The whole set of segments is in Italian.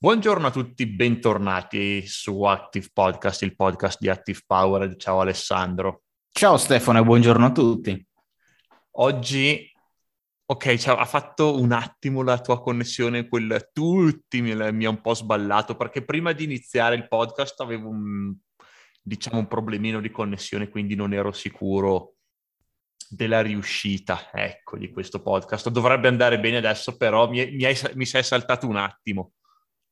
Buongiorno a tutti, bentornati su Active Podcast, il podcast di Active Power. Ciao Alessandro. Ciao Stefano e buongiorno a tutti. Oggi, ok, ciao, ha fatto un attimo la tua connessione, quel tutti mi, mi ha un po' sballato perché prima di iniziare il podcast avevo un, diciamo, un problemino di connessione, quindi non ero sicuro della riuscita, ecco, di questo podcast. Dovrebbe andare bene adesso, però mi, mi, hai, mi sei saltato un attimo.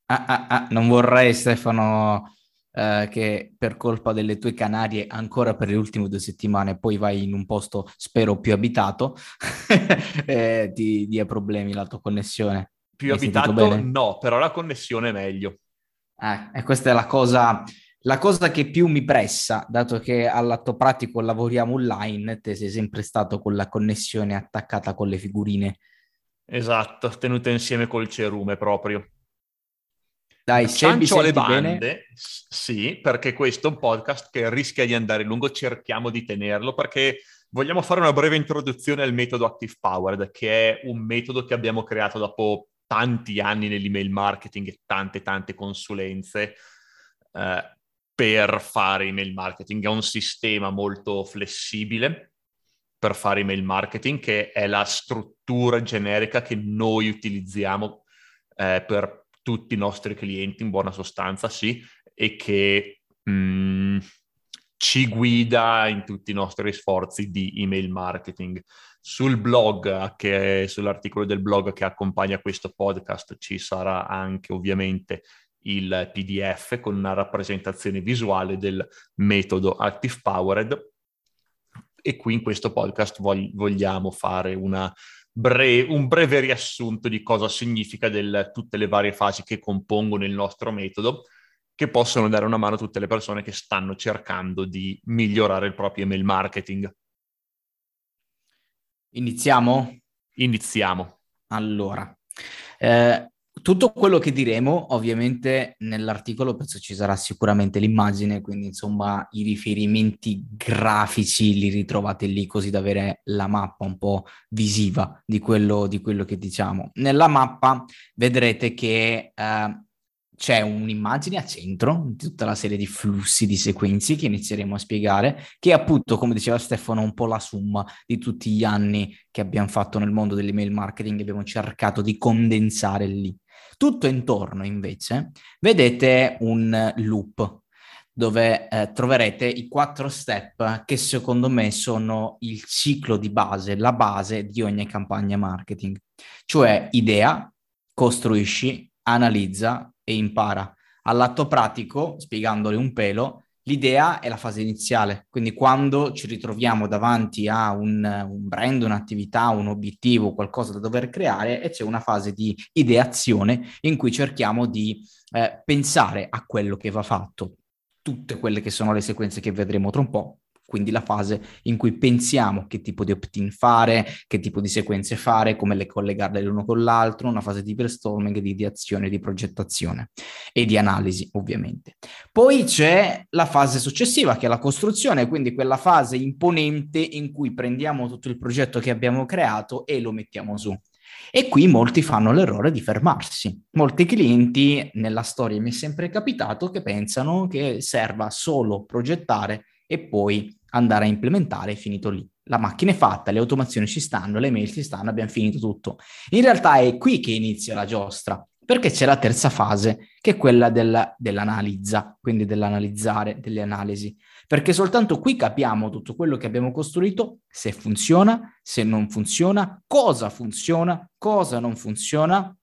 Ah, ah, ah, non vorrei, Stefano, eh, che per colpa delle tue Canarie ancora per le ultime due settimane poi vai in un posto, spero, più abitato, eh, ti dia problemi la tua connessione. Più Hai abitato no, però la connessione è meglio. Eh, e questa è la cosa, la cosa che più mi pressa, dato che all'atto pratico lavoriamo online, te sei sempre stato con la connessione attaccata con le figurine. Esatto, tenuta insieme col cerume proprio. Dai, ciancio alle bande, bene? sì, perché questo è un podcast che rischia di andare lungo, cerchiamo di tenerlo perché vogliamo fare una breve introduzione al metodo Active Powered, che è un metodo che abbiamo creato dopo tanti anni nell'email marketing e tante tante consulenze eh, per fare email marketing. È un sistema molto flessibile per fare email marketing, che è la struttura generica che noi utilizziamo eh, per tutti i nostri clienti in buona sostanza, sì, e che mh, mm, ci guida in tutti i nostri sforzi di email marketing. Sul blog, che, sull'articolo del blog che accompagna questo podcast, ci sarà anche ovviamente il PDF con una rappresentazione visuale del metodo Active Powered. E qui in questo podcast vogliamo fare una bre- un breve riassunto di cosa significa del, tutte le varie fasi che compongono il nostro metodo, che possono dare una mano a tutte le persone che stanno cercando di migliorare il proprio email marketing. Iniziamo? Iniziamo. Allora, eh, tutto quello che diremo, ovviamente nell'articolo penso ci sarà sicuramente l'immagine, quindi insomma i riferimenti grafici li ritrovate lì così da avere la mappa un po' visiva di quello, di quello che diciamo. Nella mappa vedrete che eh, c'è un'immagine a centro di tutta la serie di flussi, di sequenze che inizieremo a spiegare, che è appunto, come diceva Stefano, un po' la somma di tutti gli anni che abbiamo fatto nel mondo dell'email marketing, abbiamo cercato di condensare lì. Tutto intorno invece vedete un loop dove eh, troverete i quattro step che secondo me sono il ciclo di base, la base di ogni campagna marketing, cioè idea, costruisci, analizza e impara. All'atto pratico, spiegandole un pelo, L'idea è la fase iniziale, quindi quando ci ritroviamo davanti a un, un, brand, un'attività, un obiettivo, qualcosa da dover creare e c'è una fase di ideazione in cui cerchiamo di eh, pensare a quello che va fatto, tutte quelle che sono le sequenze che vedremo tra un po', quindi la fase in cui pensiamo che tipo di opt-in fare, che tipo di sequenze fare, come le collegarle l'uno con l'altro, una fase di brainstorming, di ideazione, di progettazione e di analisi, ovviamente. Poi c'è la fase successiva, che è la costruzione, quindi quella fase imponente in cui prendiamo tutto il progetto che abbiamo creato e lo mettiamo su. E qui molti fanno l'errore di fermarsi. Molti clienti, nella storia mi è sempre capitato, che pensano che serva solo progettare e poi andare a implementare, è finito lì. La macchina è fatta, le automazioni ci stanno, le mail ci stanno, abbiamo finito tutto. In realtà è qui che inizia la giostra, perché c'è la terza fase, che è quella del, dell'analizza, quindi dell'analizzare, delle analisi. Perché soltanto qui capiamo tutto quello che abbiamo costruito, se funziona, se non funziona, cosa funziona, cosa non funziona,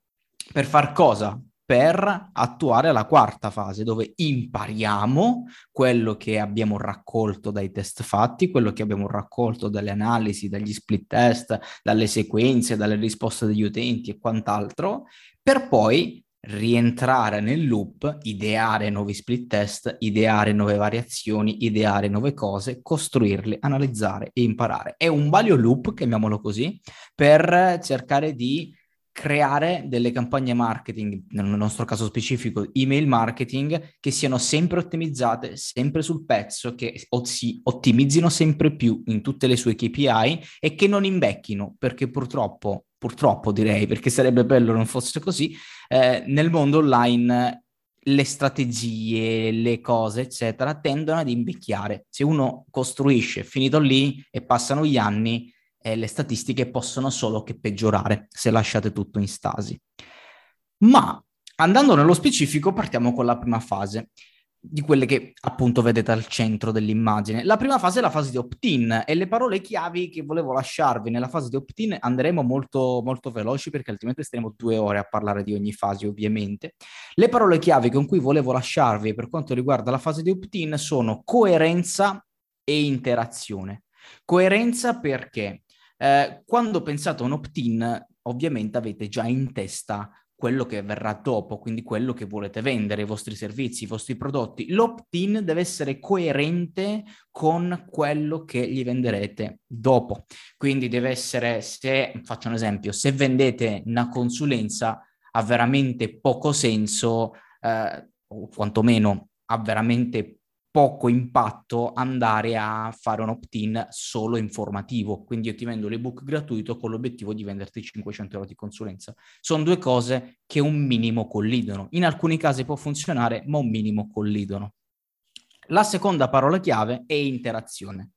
per far cosa? Per attuare la quarta fase dove impariamo quello che abbiamo raccolto dai test fatti, quello che abbiamo raccolto dalle analisi, dagli split test, dalle sequenze, dalle risposte degli utenti e quant'altro, per poi rientrare nel loop, ideare nuovi split test, ideare nuove variazioni, ideare nuove cose, costruirle, analizzare e imparare. È un value loop, chiamiamolo così, per cercare di creare delle campagne marketing, nel nostro caso specifico email marketing, che siano sempre ottimizzate, sempre sul pezzo, che si ottimizzino sempre più in tutte le sue KPI e che non invecchino, perché purtroppo, purtroppo direi, perché sarebbe bello non fosse così, eh, nel mondo online le strategie, le cose, eccetera, tendono ad invecchiare. Se uno costruisce, finito lì e passano gli anni, eh, le statistiche possono solo che peggiorare se lasciate tutto in stasi. Ma andando nello specifico, partiamo con la prima fase di quelle che appunto vedete al centro dell'immagine. La prima fase è la fase di opt-in e le parole chiavi che volevo lasciarvi nella fase di opt-in andremo molto, molto veloci perché altrimenti staremo due ore a parlare di ogni fase ovviamente. Le parole chiavi con cui volevo lasciarvi per quanto riguarda la fase di opt-in sono coerenza e interazione. Coerenza perché eh, quando pensate a un opt-in ovviamente avete già in testa quello che verrà dopo, quindi quello che volete vendere, i vostri servizi, i vostri prodotti. L'opt-in deve essere coerente con quello che gli venderete dopo. Quindi deve essere, se faccio un esempio, se vendete una consulenza ha veramente poco senso, eh, o quantomeno ha veramente poco impatto andare a fare un opt-in solo informativo. Quindi io ti vendo l'ebook gratuito con l'obiettivo di venderti 500 euro di consulenza. Sono due cose che un minimo collidono. In alcuni casi può funzionare, ma un minimo collidono. La seconda parola chiave è interazione.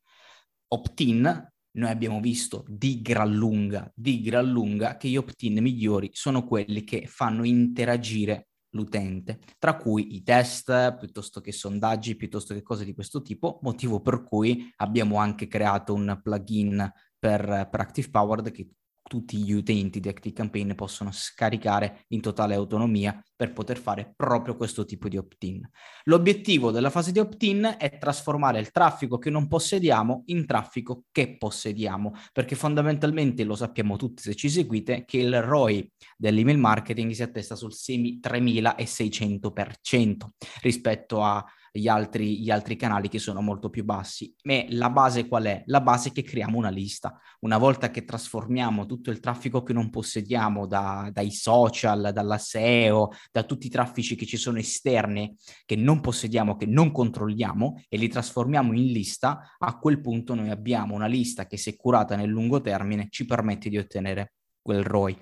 Opt-in, noi abbiamo visto di gran lunga, di gran lunga che gli opt-in migliori sono quelli che fanno interagire l'utente, tra cui i test, piuttosto che sondaggi, piuttosto che cose di questo tipo, motivo per cui abbiamo anche creato un plugin per, per Active Powered che tutti gli utenti di ActiveCampaign possono scaricare in totale autonomia per poter fare proprio questo tipo di opt-in. L'obiettivo della fase di opt-in è trasformare il traffico che non possediamo in traffico che possediamo, perché fondamentalmente lo sappiamo tutti se ci seguite che il ROI dell'email marketing si attesta sul 3600% rispetto a gli altri, gli altri canali che sono molto più bassi. E la base qual è? La base è che creiamo una lista. Una volta che trasformiamo tutto il traffico che non possediamo da, dai social, dalla SEO, da tutti i traffici che ci sono esterni, che non possediamo, che non controlliamo e li trasformiamo in lista, a quel punto noi abbiamo una lista che se curata nel lungo termine ci permette di ottenere quel ROI.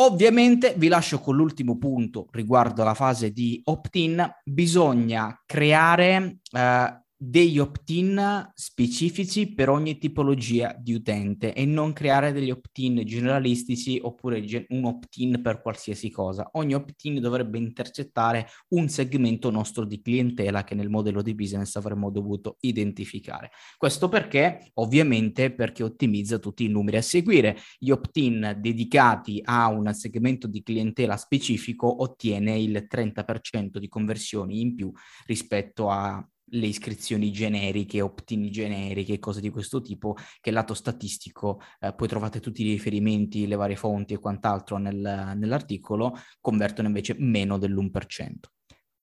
Ovviamente vi lascio con l'ultimo punto riguardo alla fase di opt-in, bisogna creare eh, degli opt-in specifici per ogni tipologia di utente e non creare degli opt-in generalistici oppure un opt-in per qualsiasi cosa. Ogni opt-in dovrebbe intercettare un segmento nostro di clientela che nel modello di business avremmo dovuto identificare. Questo perché? Ovviamente perché ottimizza tutti i numeri a seguire. Gli opt-in dedicati a un segmento di clientela specifico ottiene il 30% di conversioni in più rispetto a le iscrizioni generiche, opt-in generiche, cose di questo tipo, che lato statistico eh, poi trovate tutti i riferimenti, le varie fonti e quant'altro nel, nell'articolo, convertono invece meno dell'1%.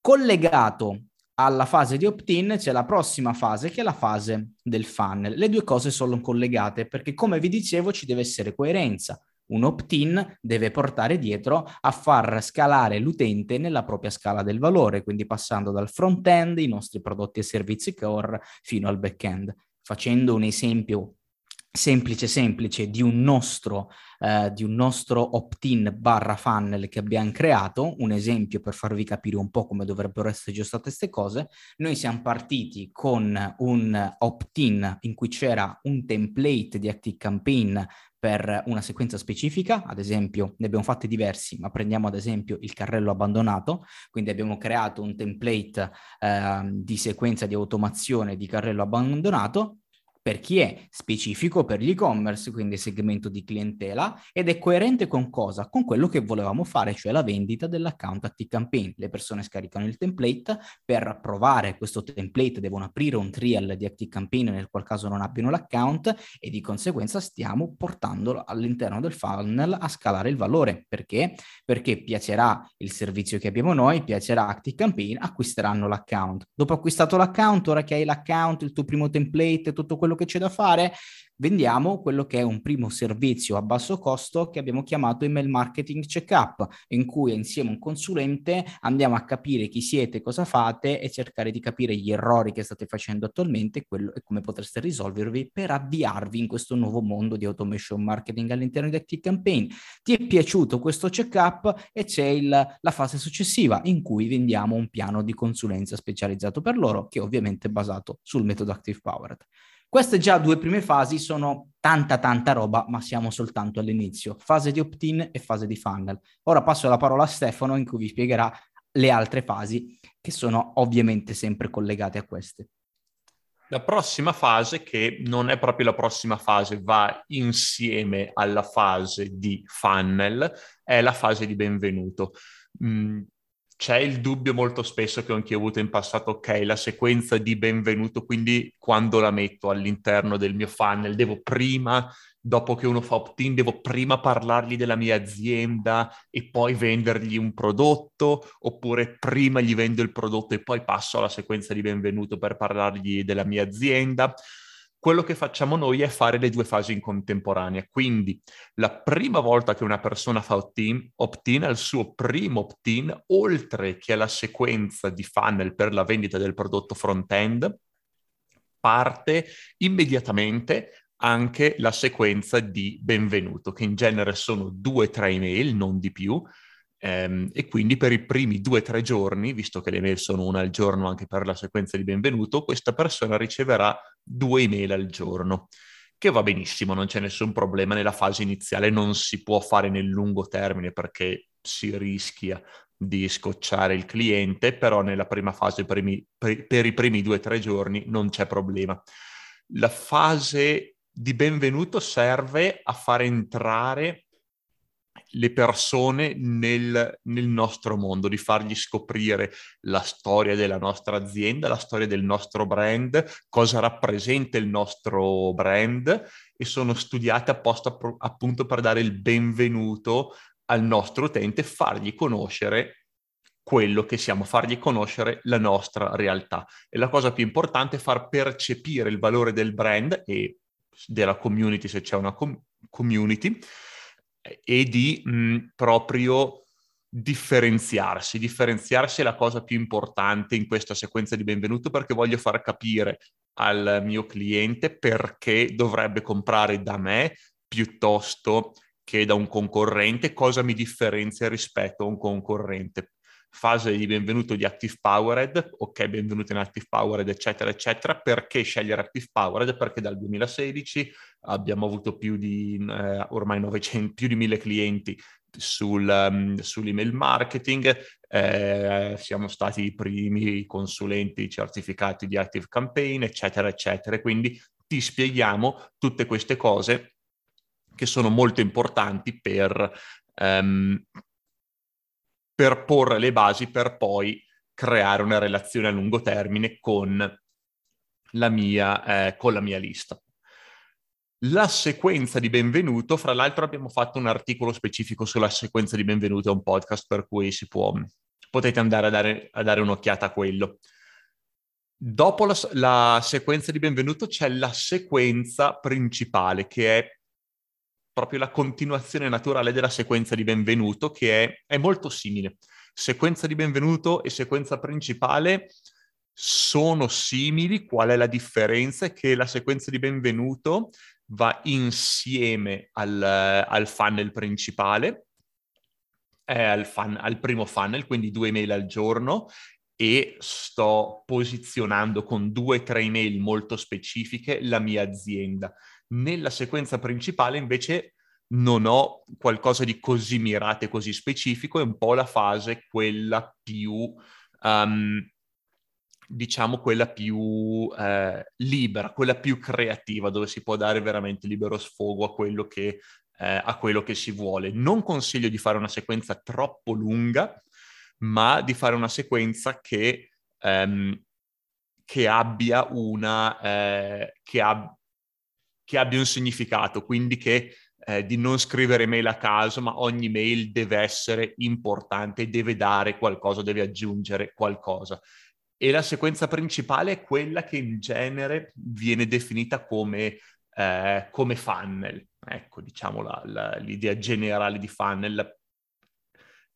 Collegato alla fase di opt-in c'è la prossima fase che è la fase del funnel. Le due cose sono collegate perché come vi dicevo ci deve essere coerenza un opt-in deve portare dietro a far scalare l'utente nella propria scala del valore, quindi passando dal front-end, i nostri prodotti e servizi core, fino al back-end. Facendo un esempio semplice semplice di un nostro, eh, nostro opt-in barra funnel che abbiamo creato, un esempio per farvi capire un po' come dovrebbero essere gestate queste cose, noi siamo partiti con un opt-in in cui c'era un template di Active Campaign per una sequenza specifica, ad esempio ne abbiamo fatti diversi, ma prendiamo ad esempio il carrello abbandonato, quindi abbiamo creato un template eh, di sequenza di automazione di carrello abbandonato per chi è specifico per l'e-commerce, quindi segmento di clientela, ed è coerente con cosa? Con quello che volevamo fare, cioè la vendita dell'account ActiveCampaign. Le persone scaricano il template, per provare questo template devono aprire un trial di ActiveCampaign nel qual caso non abbiano l'account e di conseguenza stiamo portandolo all'interno del funnel a scalare il valore. Perché? Perché piacerà il servizio che abbiamo noi, piacerà ActiveCampaign, acquisteranno l'account. Dopo acquistato l'account, ora che hai l'account, il tuo primo template, tutto quello che c'è da fare, vendiamo quello che è un primo servizio a basso costo che abbiamo chiamato email marketing checkup, in cui insieme a un consulente andiamo a capire chi siete, cosa fate e cercare di capire gli errori che state facendo attualmente e, quello, e come potreste risolvervi per avviarvi in questo nuovo mondo di automation marketing all'interno di Active Campaign. Ti è piaciuto questo checkup e c'è il, la fase successiva in cui vendiamo un piano di consulenza specializzato per loro che è ovviamente basato sul metodo Active Powered. Queste già due prime fasi sono tanta tanta roba, ma siamo soltanto all'inizio, fase di opt-in e fase di funnel. Ora passo la parola a Stefano in cui vi spiegherà le altre fasi che sono ovviamente sempre collegate a queste. La prossima fase, che non è proprio la prossima fase, va insieme alla fase di funnel, è la fase di benvenuto. Mm, c'è il dubbio molto spesso che anche ho avuto in passato, ok, la sequenza di benvenuto, quindi quando la metto all'interno del mio funnel, devo prima, dopo che uno fa opt-in, devo prima parlargli della mia azienda e poi vendergli un prodotto, oppure prima gli vendo il prodotto e poi passo alla sequenza di benvenuto per parlargli della mia azienda quello che facciamo noi è fare le due fasi in contemporanea. Quindi la prima volta che una persona fa opt-in, opt-in al suo primo opt-in, oltre che alla sequenza di funnel per la vendita del prodotto front-end, parte immediatamente anche la sequenza di benvenuto, che in genere sono due o tre email, non di più, e quindi per i primi due o tre giorni, visto che le mail sono una al giorno anche per la sequenza di benvenuto, questa persona riceverà due email al giorno, che va benissimo, non c'è nessun problema nella fase iniziale, non si può fare nel lungo termine perché si rischia di scocciare il cliente, però nella prima fase, per i, per, per i primi due o tre giorni, non c'è problema. La fase di benvenuto serve a far entrare le persone nel, nel, nostro mondo, di fargli scoprire la storia della nostra azienda, la storia del nostro brand, cosa rappresenta il nostro brand e sono studiate apposta appunto per dare il benvenuto al nostro utente, fargli conoscere quello che siamo, fargli conoscere la nostra realtà. E la cosa più importante è far percepire il valore del brand e della community se c'è una com- community e di mh, proprio differenziarsi. Differenziarsi è la cosa più importante in questa sequenza di benvenuto perché voglio far capire al mio cliente perché dovrebbe comprare da me piuttosto che da un concorrente, cosa mi differenzia rispetto a un concorrente fase di benvenuto di Active Powered, ok, benvenuto in Active Powered, eccetera, eccetera. Perché scegliere Active Powered? Perché dal 2016 abbiamo avuto più di eh, ormai 900, più di 1000 clienti sul, um, sull'email marketing, eh, siamo stati i primi consulenti certificati di Active Campaign, eccetera, eccetera. Quindi ti spieghiamo tutte queste cose che sono molto importanti per, um, per porre le basi per poi creare una relazione a lungo termine con la mia, eh, con la mia lista. La sequenza di benvenuto, fra l'altro abbiamo fatto un articolo specifico sulla sequenza di benvenuto, è un podcast per cui si può, potete andare a dare, a dare un'occhiata a quello. Dopo la, la sequenza di benvenuto c'è la sequenza principale che è proprio la continuazione naturale della sequenza di benvenuto, che è, è molto simile. Sequenza di benvenuto e sequenza principale sono simili, qual è la differenza? È che la sequenza di benvenuto va insieme al, al funnel principale, eh, al, fan, al primo funnel, quindi due email al giorno, e sto posizionando con due o tre email molto specifiche la mia azienda. Nella sequenza principale invece non ho qualcosa di così mirato e così specifico, è un po' la fase quella più, um, diciamo, quella più eh, libera, quella più creativa, dove si può dare veramente libero sfogo a quello che, eh, a quello che si vuole. Non consiglio di fare una sequenza troppo lunga, ma di fare una sequenza che, um, che abbia una... Eh, che, ab- che abbia un significato, quindi che eh, di non scrivere mail a caso, ma ogni mail deve essere importante, deve dare qualcosa, deve aggiungere qualcosa. E la sequenza principale è quella che in genere viene definita come eh, come funnel. Ecco, diciamo la, la, l'idea generale di funnel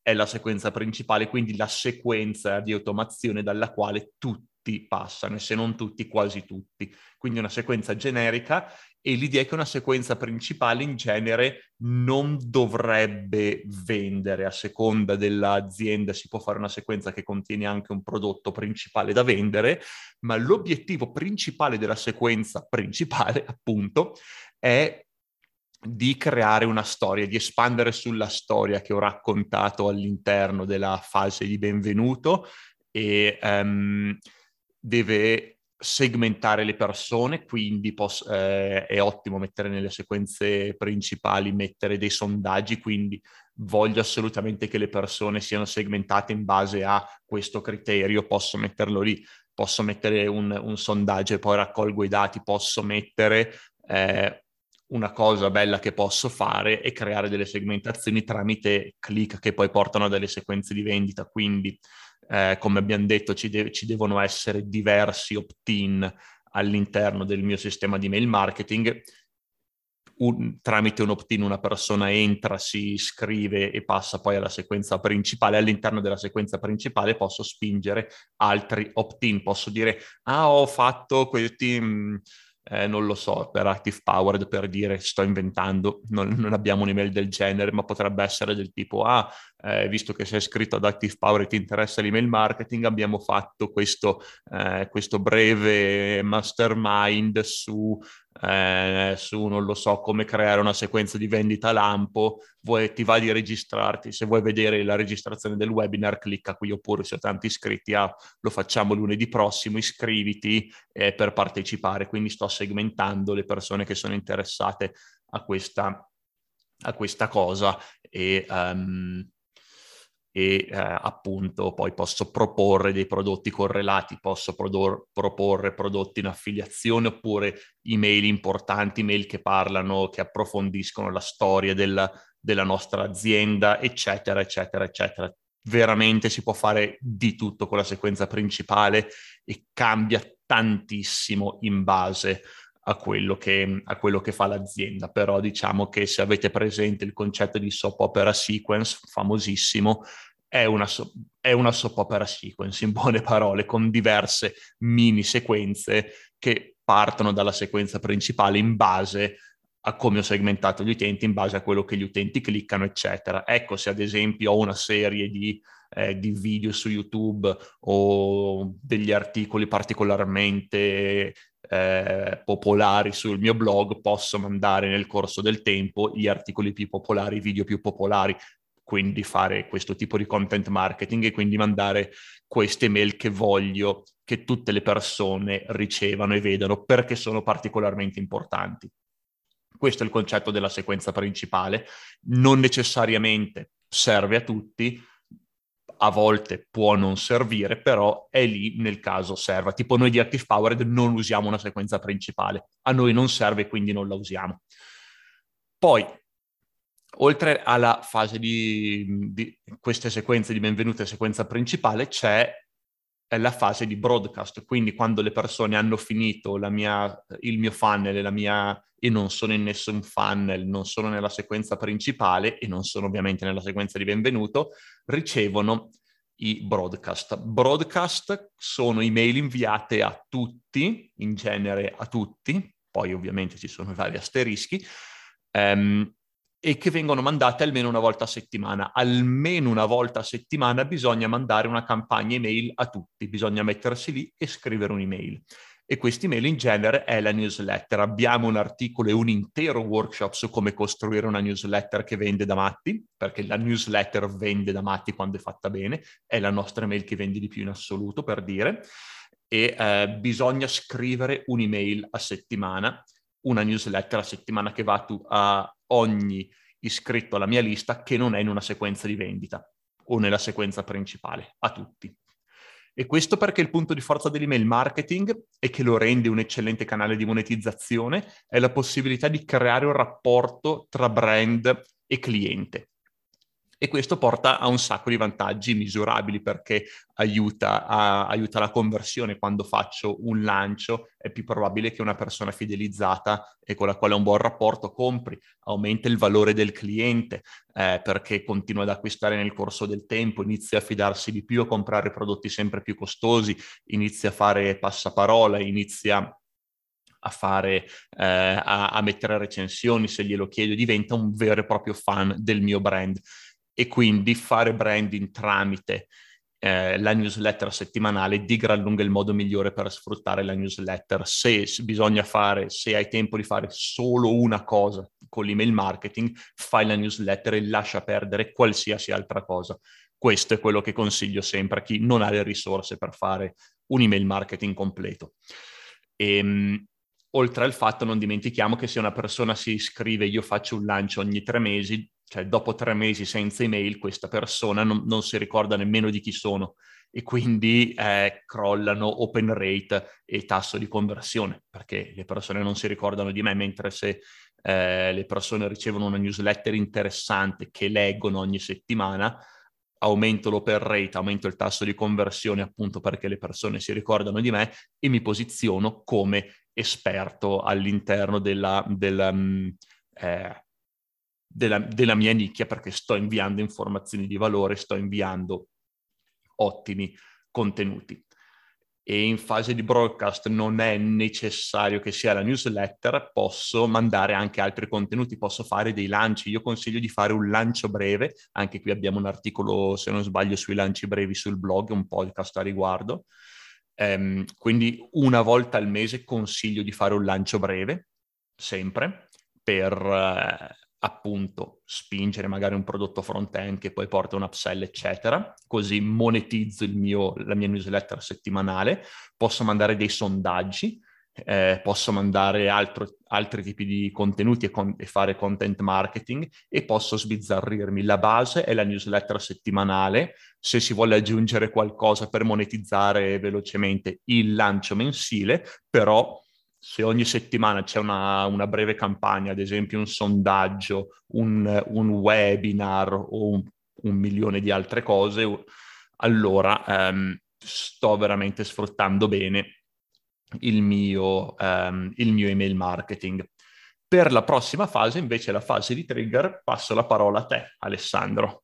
è la sequenza principale, quindi la sequenza di automazione dalla quale tutti passano, e se non tutti, quasi tutti. Quindi una sequenza generica e l'idea è che una sequenza principale in genere non dovrebbe vendere a seconda dell'azienda, si può fare una sequenza che contiene anche un prodotto principale da vendere, ma l'obiettivo principale della sequenza principale, appunto, è di creare una storia, di espandere sulla storia che ho raccontato all'interno della fase di benvenuto e um, deve segmentare le persone, quindi posso, eh, è ottimo mettere nelle sequenze principali, mettere dei sondaggi, quindi voglio assolutamente che le persone siano segmentate in base a questo criterio, posso metterlo lì, posso mettere un, un sondaggio e poi raccolgo i dati, posso mettere eh, una cosa bella che posso fare è creare delle segmentazioni tramite click che poi portano a delle sequenze di vendita. Quindi, eh, come abbiamo detto, ci, de- ci, devono essere diversi opt-in all'interno del mio sistema di mail marketing. Un, tramite un opt-in una persona entra, si iscrive e passa poi alla sequenza principale. All'interno della sequenza principale posso spingere altri opt-in. Posso dire, ah, ho fatto questi... Mh, eh, non lo so, per Active Powered per dire sto inventando, non, non, abbiamo un'email del genere, ma potrebbe essere del tipo, ah, eh, visto che sei iscritto ad Active Power e ti interessa l'email marketing, abbiamo fatto questo, eh, questo breve mastermind su eh, su, non lo so, come creare una sequenza di vendita lampo, vuoi, ti va di registrarti, se vuoi vedere la registrazione del webinar, clicca qui oppure se ho tanti iscritti, ah, lo facciamo lunedì prossimo, iscriviti eh, per partecipare, quindi sto segmentando le persone che sono interessate a questa, a questa cosa e... Um, e eh, appunto poi posso proporre dei prodotti correlati, posso prodor- proporre prodotti in affiliazione oppure email importanti, email che parlano, che approfondiscono la storia della, della nostra azienda, eccetera, eccetera, eccetera. Veramente si può fare di tutto con la sequenza principale e cambia tantissimo in base a quello, che, a quello che fa l'azienda. Però diciamo che se avete presente il concetto di soap opera sequence, famosissimo, è una, so- è una soap opera sequence, in buone parole, con diverse mini sequenze che partono dalla sequenza principale in base a come ho segmentato gli utenti, in base a quello che gli utenti cliccano, eccetera. Ecco, se ad esempio ho una serie di, eh, di video su YouTube o degli articoli particolarmente eh, popolari sul mio blog, posso mandare nel corso del tempo gli articoli più popolari, i video più popolari, quindi fare questo tipo di content marketing e quindi mandare queste mail che voglio che tutte le persone ricevano e vedano perché sono particolarmente importanti. Questo è il concetto della sequenza principale. Non necessariamente serve a tutti, a volte può non servire, però è lì nel caso serva. Tipo noi di Active Powered non usiamo una sequenza principale, a noi non serve quindi non la usiamo. Poi, oltre alla fase di, di queste sequenze di benvenute e sequenza principale, c'è la fase di broadcast, quindi quando le persone hanno finito mia, il mio funnel la mia, e non sono in nessun funnel, non sono nella sequenza principale e non sono ovviamente nella sequenza di benvenuto, ricevono i broadcast. Broadcast sono email inviate a tutti, in genere a tutti, poi ovviamente ci sono vari asterischi, um, e che vengono mandate almeno una volta a settimana. Almeno una volta a settimana bisogna mandare una campagna email a tutti, bisogna mettersi lì e scrivere un'email. E questa email in genere è la newsletter. Abbiamo un articolo e un intero workshop su come costruire una newsletter che vende da matti, perché la newsletter vende da matti quando è fatta bene, è la nostra email che vende di più in assoluto, per dire. E eh, bisogna scrivere un'email a settimana una newsletter a settimana che va tu, a ogni iscritto alla mia lista che non è in una sequenza di vendita o nella sequenza principale, a tutti. E questo perché il punto di forza dell'email marketing e che lo rende un eccellente canale di monetizzazione è la possibilità di creare un rapporto tra brand e cliente. E questo porta a un sacco di vantaggi misurabili perché aiuta, a, aiuta, la conversione. Quando faccio un lancio è più probabile che una persona fidelizzata e con la quale ho un buon rapporto compri, aumenta il valore del cliente eh, perché continua ad acquistare nel corso del tempo, inizia a fidarsi di più, a comprare prodotti sempre più costosi, inizia a fare passaparola, inizia a fare, eh, a, a mettere recensioni se glielo chiedo, diventa un vero e proprio fan del mio brand e quindi fare branding tramite eh, la newsletter settimanale di gran lunga il modo migliore per sfruttare la newsletter. Se bisogna fare, se hai tempo di fare solo una cosa con l'email marketing, fai la newsletter e lascia perdere qualsiasi altra cosa. Questo è quello che consiglio sempre a chi non ha le risorse per fare un email marketing completo. E, ehm, oltre al fatto, non dimentichiamo che se una persona si iscrive, io faccio un lancio ogni tre mesi, cioè dopo tre mesi senza email questa persona non, non si ricorda nemmeno di chi sono e quindi eh, crollano open rate e tasso di conversione perché le persone non si ricordano di me mentre se eh, le persone ricevono una newsletter interessante che leggono ogni settimana aumento l'open rate, aumento il tasso di conversione appunto perché le persone si ricordano di me e mi posiziono come esperto all'interno della, della um, eh, della, della mia nicchia perché sto inviando informazioni di valore, sto inviando ottimi contenuti. E in fase di broadcast non è necessario che sia la newsletter, posso mandare anche altri contenuti, posso fare dei lanci. Io consiglio di fare un lancio breve, anche qui abbiamo un articolo, se non sbaglio, sui lanci brevi sul blog, un podcast a riguardo. Um, quindi una volta al mese consiglio di fare un lancio breve, sempre, per uh, appunto spingere magari un prodotto front-end che poi porta un upsell, eccetera, così monetizzo mio, la mia newsletter settimanale, posso mandare dei sondaggi, eh, posso mandare altro, altri tipi di contenuti e, con, e, fare content marketing e posso sbizzarrirmi. La base è la newsletter settimanale, se si vuole aggiungere qualcosa per monetizzare velocemente il lancio mensile, però se ogni settimana c'è una, una, breve campagna, ad esempio un sondaggio, un, un webinar o un, un, milione di altre cose, allora ehm, sto veramente sfruttando bene il mio, ehm, il mio email marketing. Per la prossima fase, invece, la fase di trigger, passo la parola a te, Alessandro.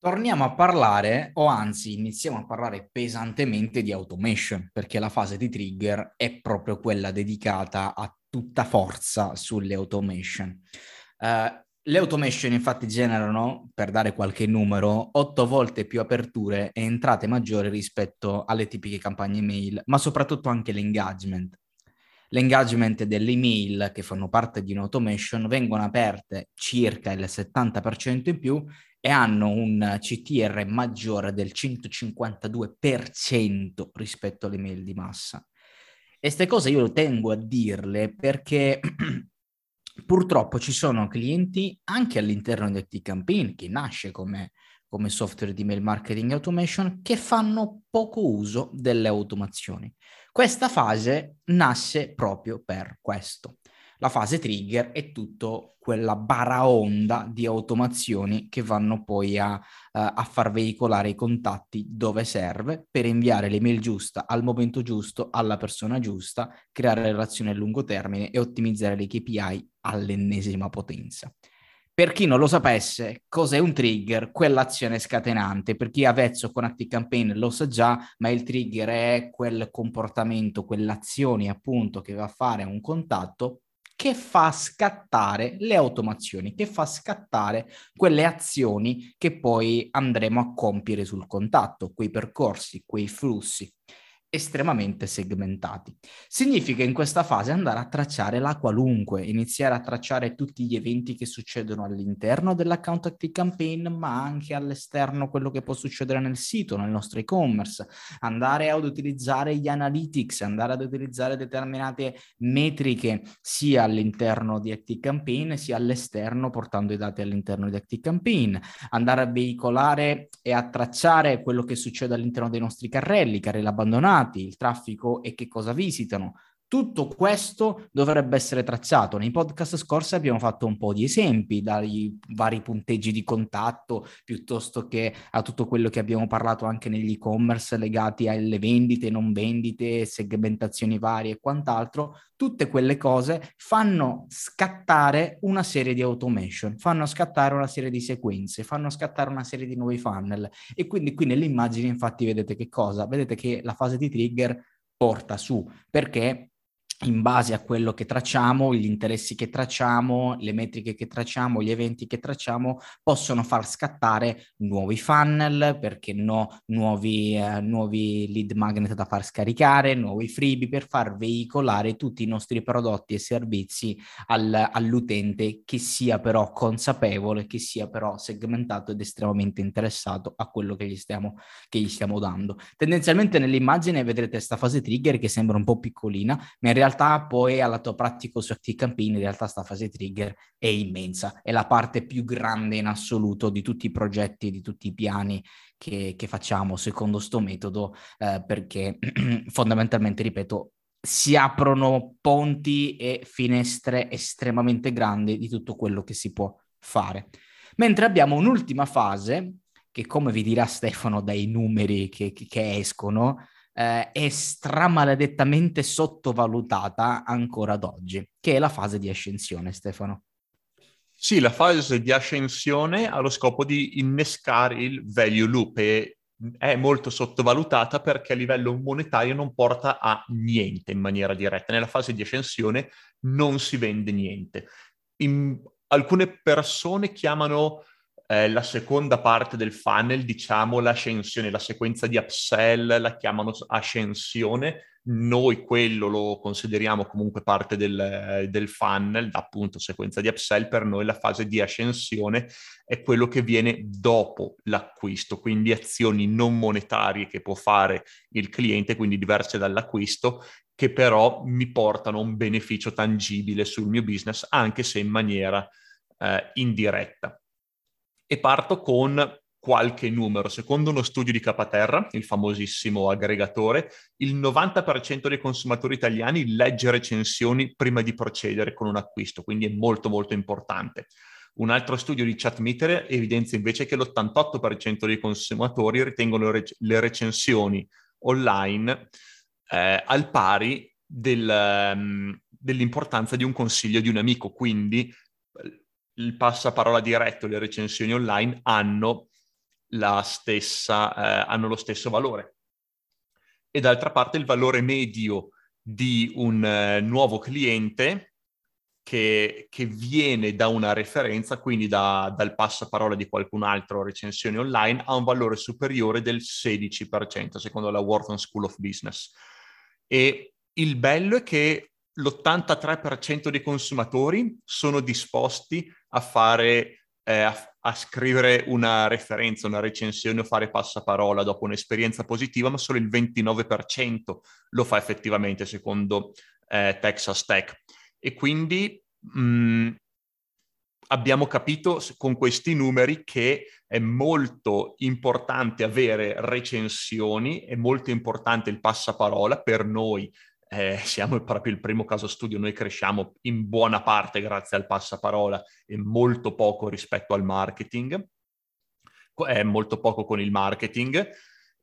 Torniamo a parlare, o anzi iniziamo a parlare pesantemente di automation, perché la fase di trigger è proprio quella dedicata a tutta forza sulle automation. Uh, le automation infatti generano, per dare qualche numero, otto volte più aperture e entrate maggiori rispetto alle tipiche campagne mail, ma soprattutto anche l'engagement. L'engagement delle email che fanno parte di un'automation vengono aperte circa il 70% in più e hanno un CTR maggiore del 152% rispetto alle mail di massa. E queste cose io tengo a dirle perché purtroppo ci sono clienti anche all'interno di T-Campaign, che nasce come, come software di mail marketing automation, che fanno poco uso delle automazioni. Questa fase nasce proprio per questo. La fase trigger è tutto quella baraonda di automazioni che vanno poi a, uh, a, far veicolare i contatti dove serve per inviare l'email giusta al momento giusto, alla persona giusta, creare relazioni a lungo termine e ottimizzare le KPI all'ennesima potenza. Per chi non lo sapesse, cos'è un trigger? Quell'azione scatenante. Per chi è avvezzo con ActiveCampaign lo sa già, ma il trigger è quel comportamento, quell'azione appunto che va a fare un contatto che fa scattare le automazioni, che fa scattare quelle azioni che poi andremo a compiere sul contatto, quei percorsi, quei flussi estremamente segmentati. Significa in questa fase andare a tracciare la qualunque, iniziare a tracciare tutti gli eventi che succedono all'interno dell'account Active Campaign, ma anche all'esterno quello che può succedere nel sito, nel nostro e-commerce, andare ad utilizzare gli analytics, andare ad utilizzare determinate metriche sia all'interno di Active Campaign sia all'esterno portando i dati all'interno di Active Campaign, andare a veicolare e a tracciare quello che succede all'interno dei nostri carrelli, carrelli abbandonati, il traffico e che cosa visitano, Tutto questo dovrebbe essere tracciato. Nei podcast scorsi abbiamo fatto un po' di esempi, dai vari punteggi di contatto, piuttosto che a tutto quello che abbiamo parlato anche negli e-commerce legati alle vendite, non vendite, segmentazioni varie e quant'altro. Tutte quelle cose fanno scattare una serie di automation, fanno scattare una serie di sequenze, fanno scattare una serie di nuovi funnel. E quindi qui nelle immagini infatti vedete che cosa? Vedete che la fase di trigger porta su, perché in base a quello che tracciamo, gli interessi che tracciamo, le metriche che tracciamo, gli eventi che tracciamo, possono far scattare nuovi funnel, perché no, nuovi, eh, nuovi lead magnet da far scaricare, nuovi freebie per far veicolare tutti i nostri prodotti e servizi al, all'utente che sia però consapevole, che sia però segmentato ed estremamente interessato a quello che gli stiamo, che gli stiamo dando. Tendenzialmente nell'immagine vedrete questa fase trigger che sembra un po' piccolina, ma in realtà realtà poi alla tua pratico su Active Campaign, in realtà sta fase trigger è immensa, è la parte più grande in assoluto di tutti i progetti, di tutti i piani che, che facciamo secondo sto metodo, eh, perché fondamentalmente, ripeto, si aprono ponti e finestre estremamente grandi di tutto quello che si può fare. Mentre abbiamo un'ultima fase, che come vi dirà Stefano dai numeri che, che escono, eh, è stramaledettamente sottovalutata ancora ad oggi, che è la fase di ascensione, Stefano. Sì, la fase di ascensione ha lo scopo di innescare il value loop e è molto sottovalutata perché a livello monetario non porta a niente in maniera diretta. Nella fase di ascensione non si vende niente. In, alcune persone chiamano eh, la seconda parte del funnel, diciamo l'ascensione, la sequenza di upsell la chiamano ascensione, noi quello lo consideriamo comunque parte del, del funnel, appunto sequenza di upsell, per noi la fase di ascensione è quello che viene dopo l'acquisto, quindi azioni non monetarie che può fare il cliente, quindi diverse dall'acquisto, che però mi portano un beneficio tangibile sul mio business, anche se in maniera eh, indiretta e parto con qualche numero. Secondo uno studio di Capaterra, il famosissimo aggregatore, il 90% dei consumatori italiani legge recensioni prima di procedere con un acquisto, quindi è molto molto importante. Un altro studio di Chatmeter evidenzia invece che l'88% dei consumatori ritengono le recensioni online eh, al pari del, um, dell'importanza di un consiglio di un amico, quindi il passaparola diretto e le recensioni online hanno, stessa, eh, hanno lo stesso valore. E d'altra parte il valore medio di un eh, nuovo cliente che, che, viene da una referenza, quindi da, dal passaparola di qualcun altro recensione online, ha un valore superiore del 16%, secondo la Wharton School of Business. E il bello è che l'83% dei consumatori sono disposti a fare, eh, a, a, scrivere una referenza, una recensione o fare passaparola dopo un'esperienza positiva, ma solo il 29% lo fa effettivamente secondo eh, Texas Tech. E quindi mh, mm, abbiamo capito con questi numeri che è molto importante avere recensioni, è molto importante il passaparola per noi eh, siamo proprio il primo caso studio, noi cresciamo in buona parte grazie al passaparola e molto poco rispetto al marketing, è molto poco con il marketing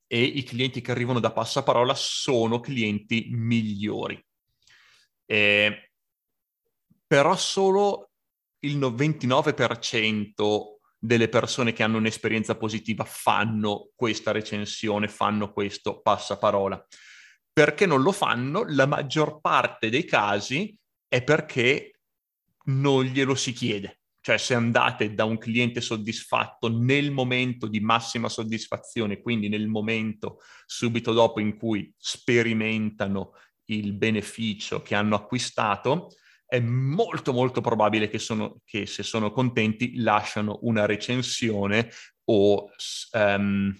e i clienti che arrivano da passaparola sono clienti migliori. Eh, però solo il 29% delle persone che hanno un'esperienza positiva fanno questa recensione, fanno questo passaparola perché non lo fanno? La maggior parte dei casi è perché non glielo si chiede. Cioè se andate da un cliente soddisfatto nel momento di massima soddisfazione, quindi nel momento subito dopo in cui sperimentano il beneficio che hanno acquistato, è molto molto probabile che, sono, che se sono contenti lasciano una recensione o um,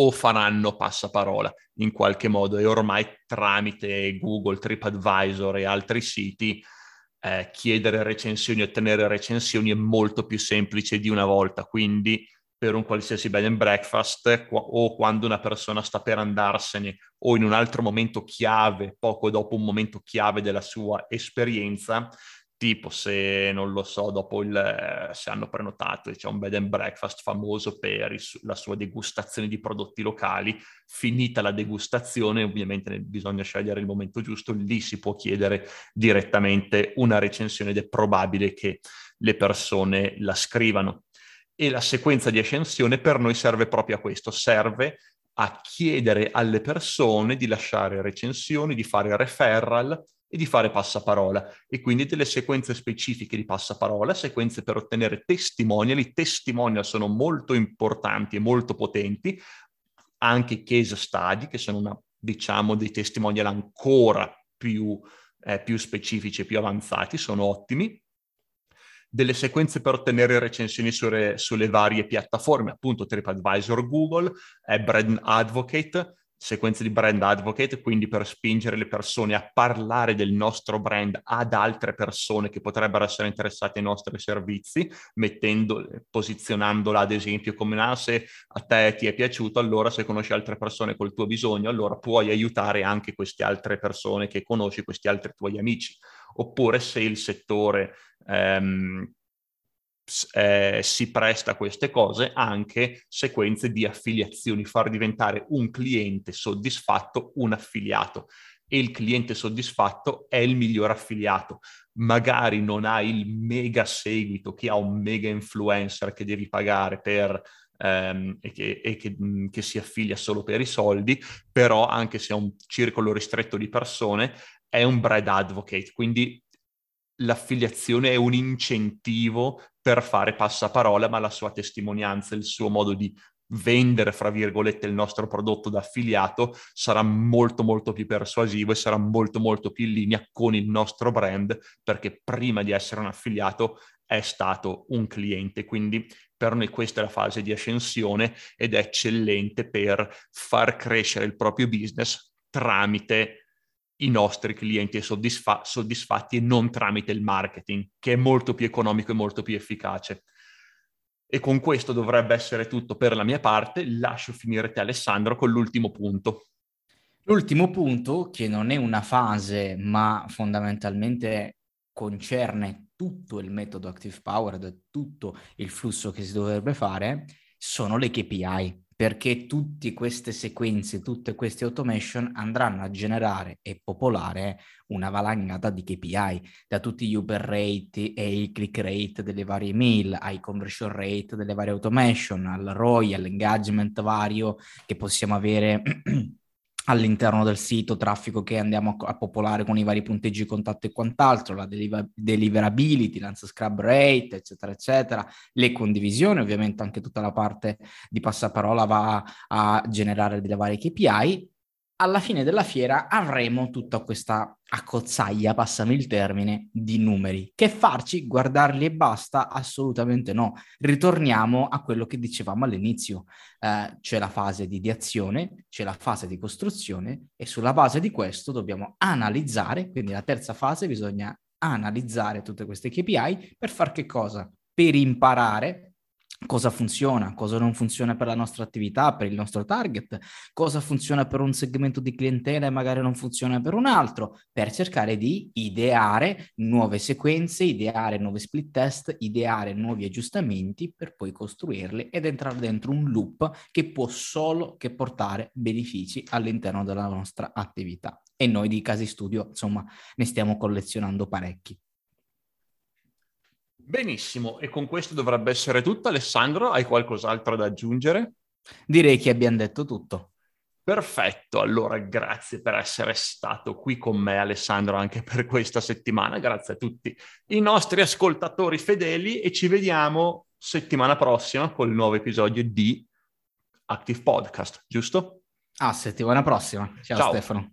o faranno passaparola in qualche modo. E ormai tramite Google, TripAdvisor e altri siti eh, chiedere recensioni, ottenere recensioni è molto più semplice di una volta, quindi per un qualsiasi bed and breakfast o quando una persona sta per andarsene o in un altro momento chiave, poco dopo un momento chiave della sua esperienza, tipo se non lo so, dopo il, se hanno prenotato, c'è un bed and breakfast famoso per il, la sua degustazione di prodotti locali, finita la degustazione, ovviamente bisogna scegliere il momento giusto, lì si può chiedere direttamente una recensione ed è probabile che le persone la scrivano. E la sequenza di ascensione per noi serve proprio a questo, serve a chiedere alle persone di lasciare recensioni, di fare referral, e di fare passaparola. E quindi delle sequenze specifiche di passaparola, sequenze per ottenere testimonial. I testimonial sono molto importanti e molto potenti, anche case study, che sono una, diciamo dei testimonial ancora più, eh, più specifici e più avanzati, sono ottimi. Delle sequenze per ottenere recensioni sulle, sulle, varie piattaforme, appunto TripAdvisor Google, eh, Brand Advocate, sequenze di brand advocate, quindi per spingere le persone a parlare del nostro brand ad altre persone che potrebbero essere interessate ai nostri servizi, mettendo, posizionandola ad esempio come ah, se a te ti è piaciuto, allora se conosci altre persone col tuo bisogno, allora puoi aiutare anche queste altre persone che conosci, questi altri tuoi amici. Oppure se il settore ehm, eh, si presta a queste cose anche sequenze di affiliazioni, far diventare un cliente soddisfatto un affiliato e il cliente soddisfatto è il miglior affiliato. Magari non ha il mega seguito, chi ha un mega influencer che devi pagare per ehm, e, che, e che, mh, che, si affilia solo per i soldi, però anche se ha un circolo ristretto di persone, è un brand advocate, quindi l'affiliazione è un incentivo per fare passaparola, ma la sua testimonianza, il suo modo di vendere, fra virgolette, il nostro prodotto da affiliato sarà molto molto più persuasivo e sarà molto molto più in linea con il nostro brand, perché prima di essere un affiliato è stato un cliente. Quindi per noi questa è la fase di ascensione ed è eccellente per far crescere il proprio business tramite i nostri clienti soddisfa- soddisfatti e non tramite il marketing, che è molto più economico e molto più efficace. E con questo dovrebbe essere tutto per la mia parte. Lascio finire te Alessandro con l'ultimo punto. L'ultimo punto, che non è una fase, ma fondamentalmente concerne tutto il metodo Active Power, tutto il flusso che si dovrebbe fare, sono le KPI perché tutte queste sequenze, tutte queste automation andranno a generare e popolare una valangata di KPI, da tutti gli user rate e i click rate delle varie mail, ai conversion rate delle varie automation, al ROI, all'engagement vario che possiamo avere all'interno del sito, traffico che andiamo a, a, popolare con i vari punteggi contatto e quant'altro, la deliver- deliverability, l'unsubscribe rate, eccetera, eccetera, le condivisioni, ovviamente anche tutta la parte di passaparola va a generare delle varie KPI alla fine della fiera avremo tutta questa accozzaglia, passami il termine, di numeri. Che farci? Guardarli e basta? Assolutamente no. Ritorniamo a quello che dicevamo all'inizio. Eh, c'è la fase di ideazione, c'è la fase di costruzione e sulla base di questo dobbiamo analizzare, quindi la terza fase bisogna analizzare tutte queste KPI per far che cosa? Per imparare cosa funziona, cosa non funziona per la nostra attività, per il nostro target, cosa funziona per un segmento di clientela e magari non funziona per un altro, per cercare di ideare nuove sequenze, ideare nuovi split test, ideare nuovi aggiustamenti per poi costruirli ed entrare dentro un loop che può solo che portare benefici all'interno della nostra attività. E noi di casi studio, insomma, ne stiamo collezionando parecchi. Benissimo, e con questo dovrebbe essere tutto. Alessandro, hai qualcos'altro da aggiungere? Direi che abbiamo detto tutto. Perfetto, allora grazie per essere stato qui con me Alessandro anche per questa settimana, grazie a tutti i nostri ascoltatori fedeli e ci vediamo settimana prossima con il nuovo episodio di Active Podcast, giusto? Ah, settimana prossima. Ciao, Ciao. Stefano.